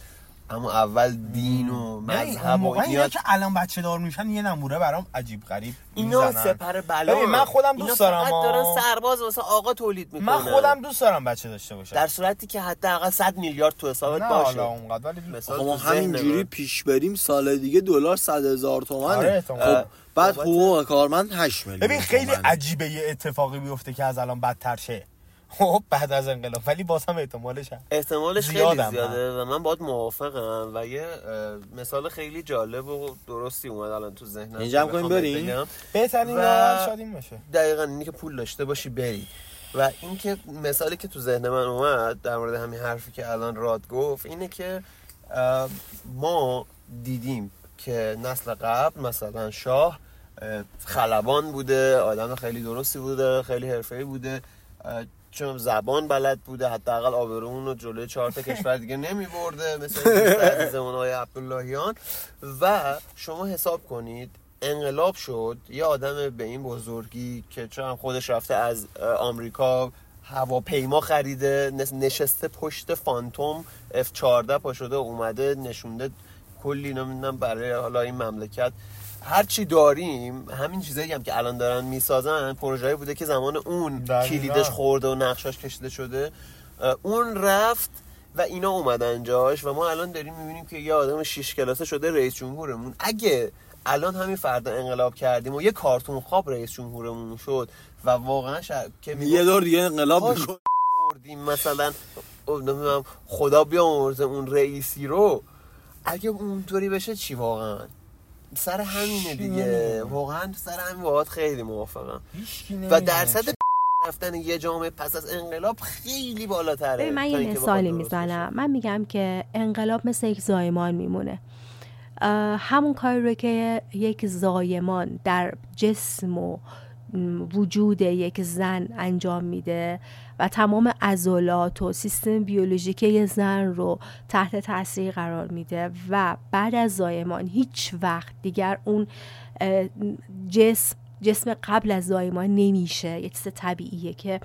اما اول دین و مذهب و اینا که الان بچه دار میشن یه نموره برام عجیب غریب اینا. سپر بلا ببین، من خودم دوست اینا دارم فقط. دارن سرباز واسه آقا تولید می‌کنن من خودم دوست دارم بچه داشته باشم در صورتی که حداقل 100 میلیارد تو حسابت نه باشه حالا اونقدر ولی همینجوری. پیش بریم سال دیگه دلار صد هزار تومنه آره،. خب بعد حقوق کارمند 8 میلیون ببین خیلی. عجیبه یه اتفاقی بیفته که از الان بدتر شه خب بعد از انقلاب. ولی باز هم احتمالش هست. احتمالش خیلی زیاده و من باید موافقم و یه مثال خیلی جالب و درستی اومد الان تو ذهنم اینجا هم کنیم بریم؟ بهترین و- شادیم باشه. دقیقا اینی که پول داشته باشی بری. و اینکه مثالی که تو ذهن من اومد در مورد همین حرفی که الان راد گفت اینه که ما دیدیم که نسل قبل مثلا شاه اه، خلبان بوده آدم خیلی درستی بوده خیلی حرفه‌ای بوده چون زبان بلد بوده حداقل آبرومون رو جلوی چهار تا کشور دیگه نمی برده مثل عزیزمون آقای عبداللهیان. و شما حساب کنید انقلاب شد یه آدم به این بزرگی که چون خودش رفته از آمریکا هواپیما خریده نشسته پشت فانتوم F14 پا شده اومده نشونده کلی نمی‌دونم برای حالا این مملکت. هر چی داریم همین چیزایی هم که الان دارن می‌سازن پروژه‌ای بوده که زمان اون. کلیدش خورده و نقشاش کشیده شده اون رفت و اینا اومدن جاش و ما الان داریم می‌بینیم که یه آدم شیش کلاسه شده رئیس جمهورمون اگه الان همین فردا انقلاب کردیم و یه کارتون خواب رئیس جمهورمون شد و واقعا شاید که یه دور دیگه انقلاب می‌کنه. بردیم مثلا نمی‌دونم خدا بیامرزه اون رئیسی رو اگه اونطوری بشه چی واقعا سر همینه دیگه. واقعا سر همین باهات خیلی موافقم. و. درصد رفتن یه جامعه پس از انقلاب خیلی بالاتره ببین من یه مثالی می‌زنم. من میگم که انقلاب مثل یک زایمان میمونه. همون کاری رو که یک زایمان در جسم و وجود یک زن انجام میده و تمام عضلات و سیستم بیولوژیکی زن رو تحت تاثیر قرار میده و بعد از زایمان هیچ وقت دیگر اون جسم جسم قبل از زایمان نمیشه یه چیز طبیعیه که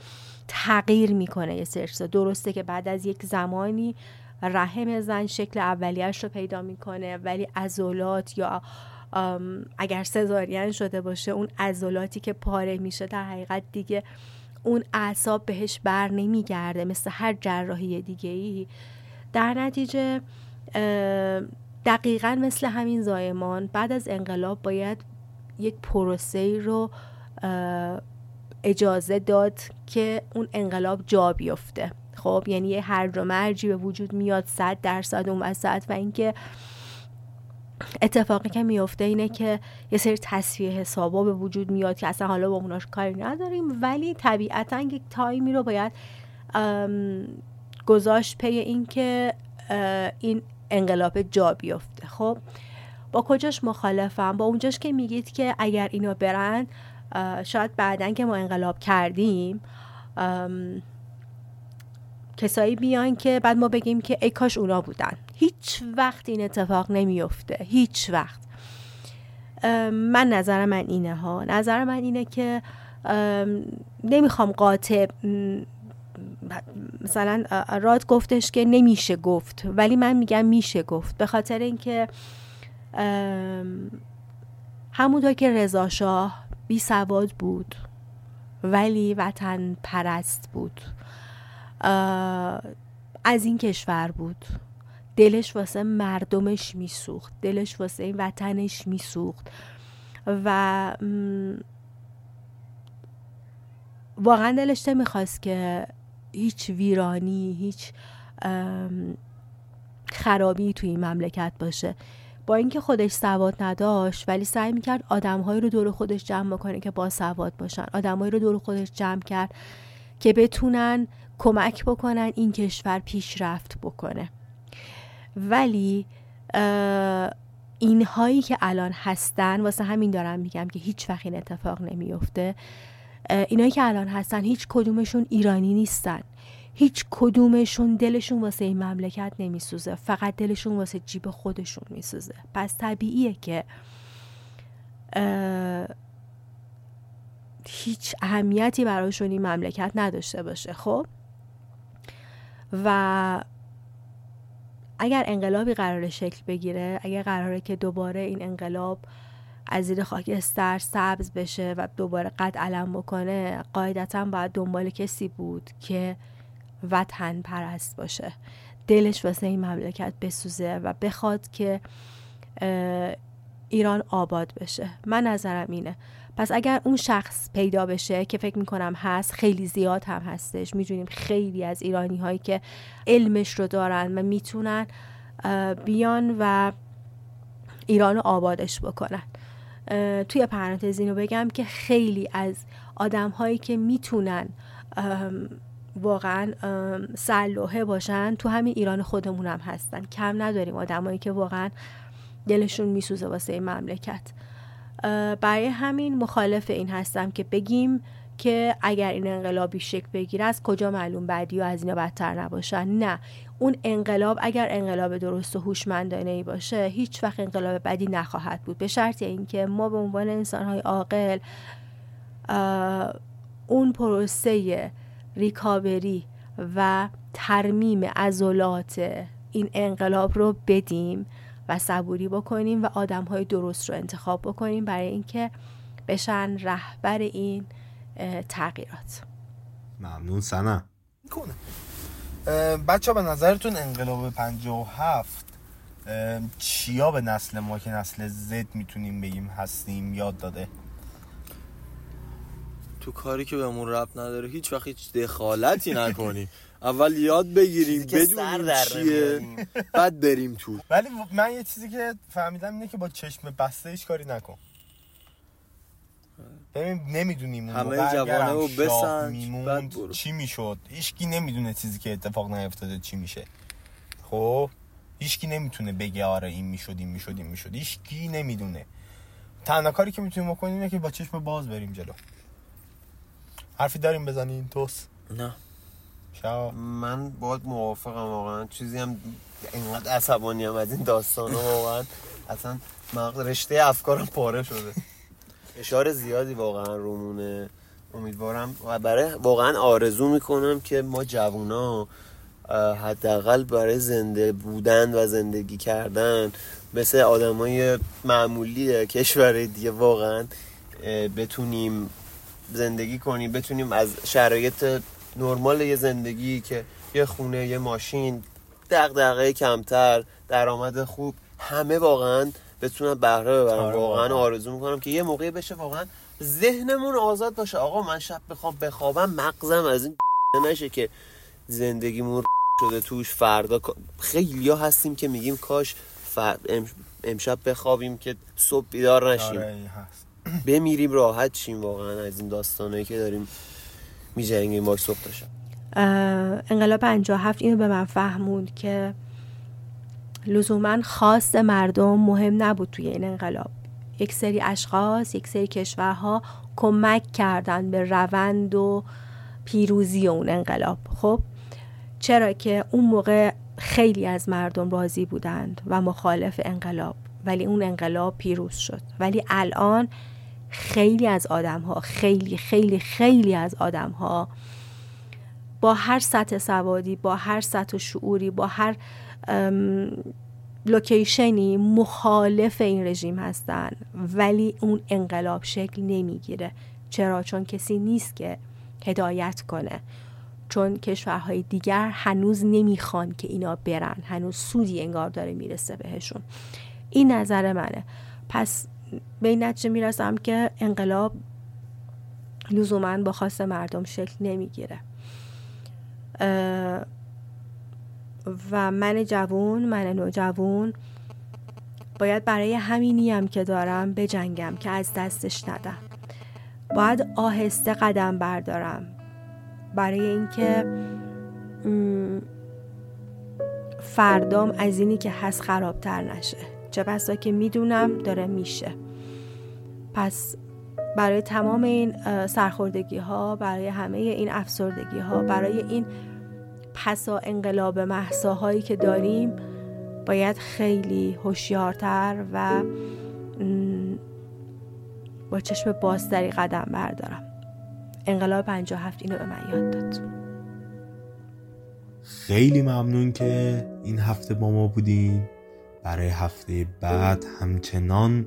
تغییر می‌کنه یه چیزا. درسته که بعد از یک زمانی رحم زن شکل اولیش رو پیدا می‌کنه ولی عضلات یا اگر سزارین شده باشه اون عضلاتی که پاره میشه در حقیقت دیگه اون اعصاب بهش بر نمیگرده مثل هر جراحی دیگه ای در نتیجه دقیقا مثل همین زایمان بعد از انقلاب باید یک پروسه رو اجازه داد که اون انقلاب جا بیفته. خب یعنی یه هرج و مرجی به وجود میاد صد درصد اون وسط و اینکه اتفاقی که میفته اینه که یه سری تصفیه حسابا به وجود میاد که اصلا حالا با اوناش کاری نداریم ولی طبیعتا یک تایمی رو باید گذاشت پی اینکه اه، این انقلاب جا بیفته. خب با کجاش مخالفم؟ با اونجاش که میگید که اگر اینا برن شاید بعدا که ما انقلاب کردیم کسایی بیان که بعد ما بگیم که ای کاش اونا بودن. هیچ وقت این اتفاق نمیفته هیچ وقت. من نظر من اینه ها. نظر من اینه که ام، نمی‌خوام قاطع مثلا راد گفتش که نمیشه گفت ولی من میگم میشه گفت. به خاطر اینکه همونطور که رضا شاه بی سواد بود ولی وطن پرست بود. از این کشور بود. دلش واسه مردمش میسوخت. دلش واسه این وطنش میسوخت. و واقعا دلش نمی‌خواست که هیچ ویرانی هیچ خرابی توی این مملکت باشه. با اینکه خودش سواد نداشت ولی سعی می‌کرد آدمهایی رو دور خودش جمع بکنه که با سواد باشن. آدمهایی رو دور خودش جمع کرد که بتونن کمک بکنن این کشور پیشرفت بکنه. ولی اینهایی که الان هستن واسه همین دارم میگم که هیچ وقت این اتفاق نمیفته. اینایی که الان هستن هیچ کدومشون ایرانی نیستن. هیچ کدومشون دلشون واسه این مملکت نمیسوزه. فقط دلشون واسه جیب خودشون میسوزه. پس طبیعیه که هیچ اهمیتی براشون این مملکت نداشته باشه خب؟ و اگر انقلابی قرار شکل بگیره اگر قراره که دوباره این انقلاب از زیر خاکستر سبز بشه و دوباره قد علم بکنه قاعدتا باید دنبال کسی بود که وطن پرست باشه. دلش واسه این مملکت بسوزه و بخواد که ایران آباد بشه. من نظرم اینه. پس اگر اون شخص پیدا بشه که فکر می‌کنم هست خیلی زیاد هم هستش. می‌دونیم خیلی از ایرانی هایی که علمش رو دارن و می‌تونن بیان و ایران رو آبادش بکنن. توی پرانتز اینو بگم که خیلی از آدم هایی که می‌تونن واقعا ام، سرلوحه باشن تو همین ایران خودمون هم هستن. کم نداریم آدمایی که واقعا دلشون میسوزه واسه این مملکت. برای همین مخالف این هستم که بگیم که اگر این انقلابی شکل بگیره از کجا معلوم بعدی و از اینا بدتر نباشن؟ نه. اون انقلاب اگر انقلاب درست و هوشمندانه ای باشه هیچ وقت انقلاب بدی نخواهد بود. به شرط اینکه ما به عنوان انسانهای عاقل اون پروسه ریکاوری و ترمیم عضلات این انقلاب رو بدیم. و صبوری بکنیم و آدم های درست رو انتخاب بکنیم برای اینکه بشن رهبر این تغییرات. ممنون سنم می‌کنه. بچه به نظرتون انقلاب 57 اه، چیا به نسل ما که نسل زد می‌تونیم بگیم هستیم؟ یاد داده. تو کاری که بهمون رب نداره هیچ وقت هیچ دخالتی نکنی. اول یاد بگیریم بدونیم چیه. بعد بریم تو. ولی من یه چیزی که فهمیدم اینه که با چشم بسته هیچ کاری نکن. ببین نمی‌دونیم اون همه جوانه رو بسنج، میموند. بعد برو. چی می‌شد؟ هیچکی نمی‌دونه چیزی که اتفاق نیفتاده چی میشه. خب؟ هیچکی نمی‌تونه بگه آره این می‌شد این می‌شد این می‌شد. هیچکی نمی‌دونه. تنها کاری که می‌تونیم بکنیم اینه که با چشم باز بریم جلو. حرفی داریم بزنین توس. نه. شا من باید موافقم واقعا. چیزی هم اینقدر عصبانی هم از این داستان واقعا. اصلا مغز رشته افکارم پاره شده. اشار زیادی واقعا رومونه. امیدوارم و برای واقعا آرزو می‌کنم که ما جوونا حداقل برای زنده بودن و زندگی کردن مثل آدمای معمولی کشور دیگه واقعا بتونیم زندگی کنیم بتونیم از شرایط نرمال یه زندگی که یه خونه یه ماشین دغدغه کمتر درآمد خوب همه واقعا بتونن بهره ببرن. آره، واقعا. آرزو می‌کنم که یه موقعی بشه واقعا ذهنمون آزاد باشه. آقا من شب بخوام بخوابم مغزم از این نشه که زندگیمون شده توش فردا خیلی ها هستیم که میگیم کاش فر... ام- امشب بخوابیم که صبح بیدار نشیم. آره بمیریم راحت شیم واقعا از این داستانایی که داریم. میجنگیم با صبح تا شب؟ اه، انقلاب 57 اینو به من فهموند که لزوما خواست مردم مهم نبود توی این انقلاب. یک سری اشخاص یک سری کشورها کمک کردن به روند و پیروزی اون انقلاب. خب چرا که اون موقع خیلی از مردم راضی بودند و مخالف انقلاب ولی اون انقلاب پیروز شد. ولی الان خیلی از آدم ها خیلی خیلی خیلی از آدم ها با هر سطح سوادی با هر سطح شعوری با هر لوکیشنی مخالف این رژیم هستن. ولی اون انقلاب شکل نمی‌گیره. چرا؟ چون کسی نیست که هدایت کنه. چون کشورهای دیگر هنوز نمی‌خوان که اینا برن. هنوز سودی انگار داره می‌رسه بهشون. این نظر منه. پس به این نتیجه می‌رسم که انقلاب لزوما با خواست مردم شکل نمی‌گیره. و من جوون من نوجوون باید برای همینی هم که دارم بجنگم که از دستش ندم. باید آهسته قدم بردارم. برای اینکه فردام از اینی که هست خرابتر نشه. چه بسا که می‌دونم داره میشه. پس برای تمام این سرخوردگی ها برای همه این افسردگی ها برای این پسا انقلاب محساهایی که داریم باید خیلی هوشیارتر و با چشم بازتری قدم بردارم. انقلاب 57 اینو به من یاد داد. خیلی ممنون که این هفته با ما بودین. برای هفته بعد همچنان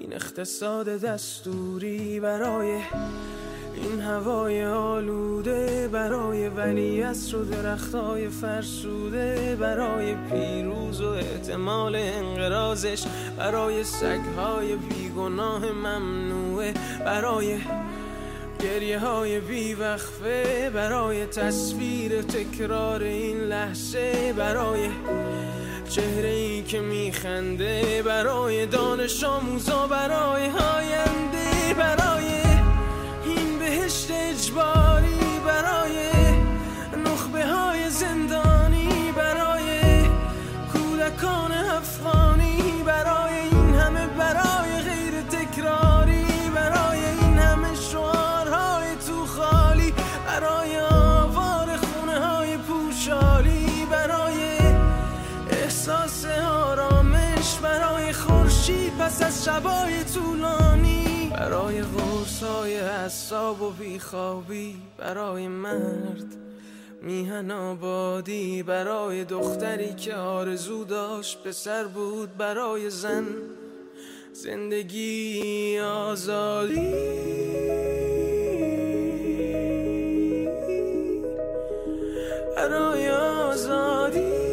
این اقتصاد دستوری برای این هوای آلوده برای ولی و درختای فرسوده برای پیروز و احتمال انقرازش برای سگهای بیگناه ممنوعه برای گریه های بیوقفه برای تصویر تکرار این لحظه برای چهره ای که میخنده برای دانش آموزا برای هاینده برای این بهشت اجباری. از شبای طولانی برای غرصای حساب و بیخوابی برای مرد میهن آبادی برای دختری که آرزو داشت سر بود برای زن زندگی آزادی. برای آزادی.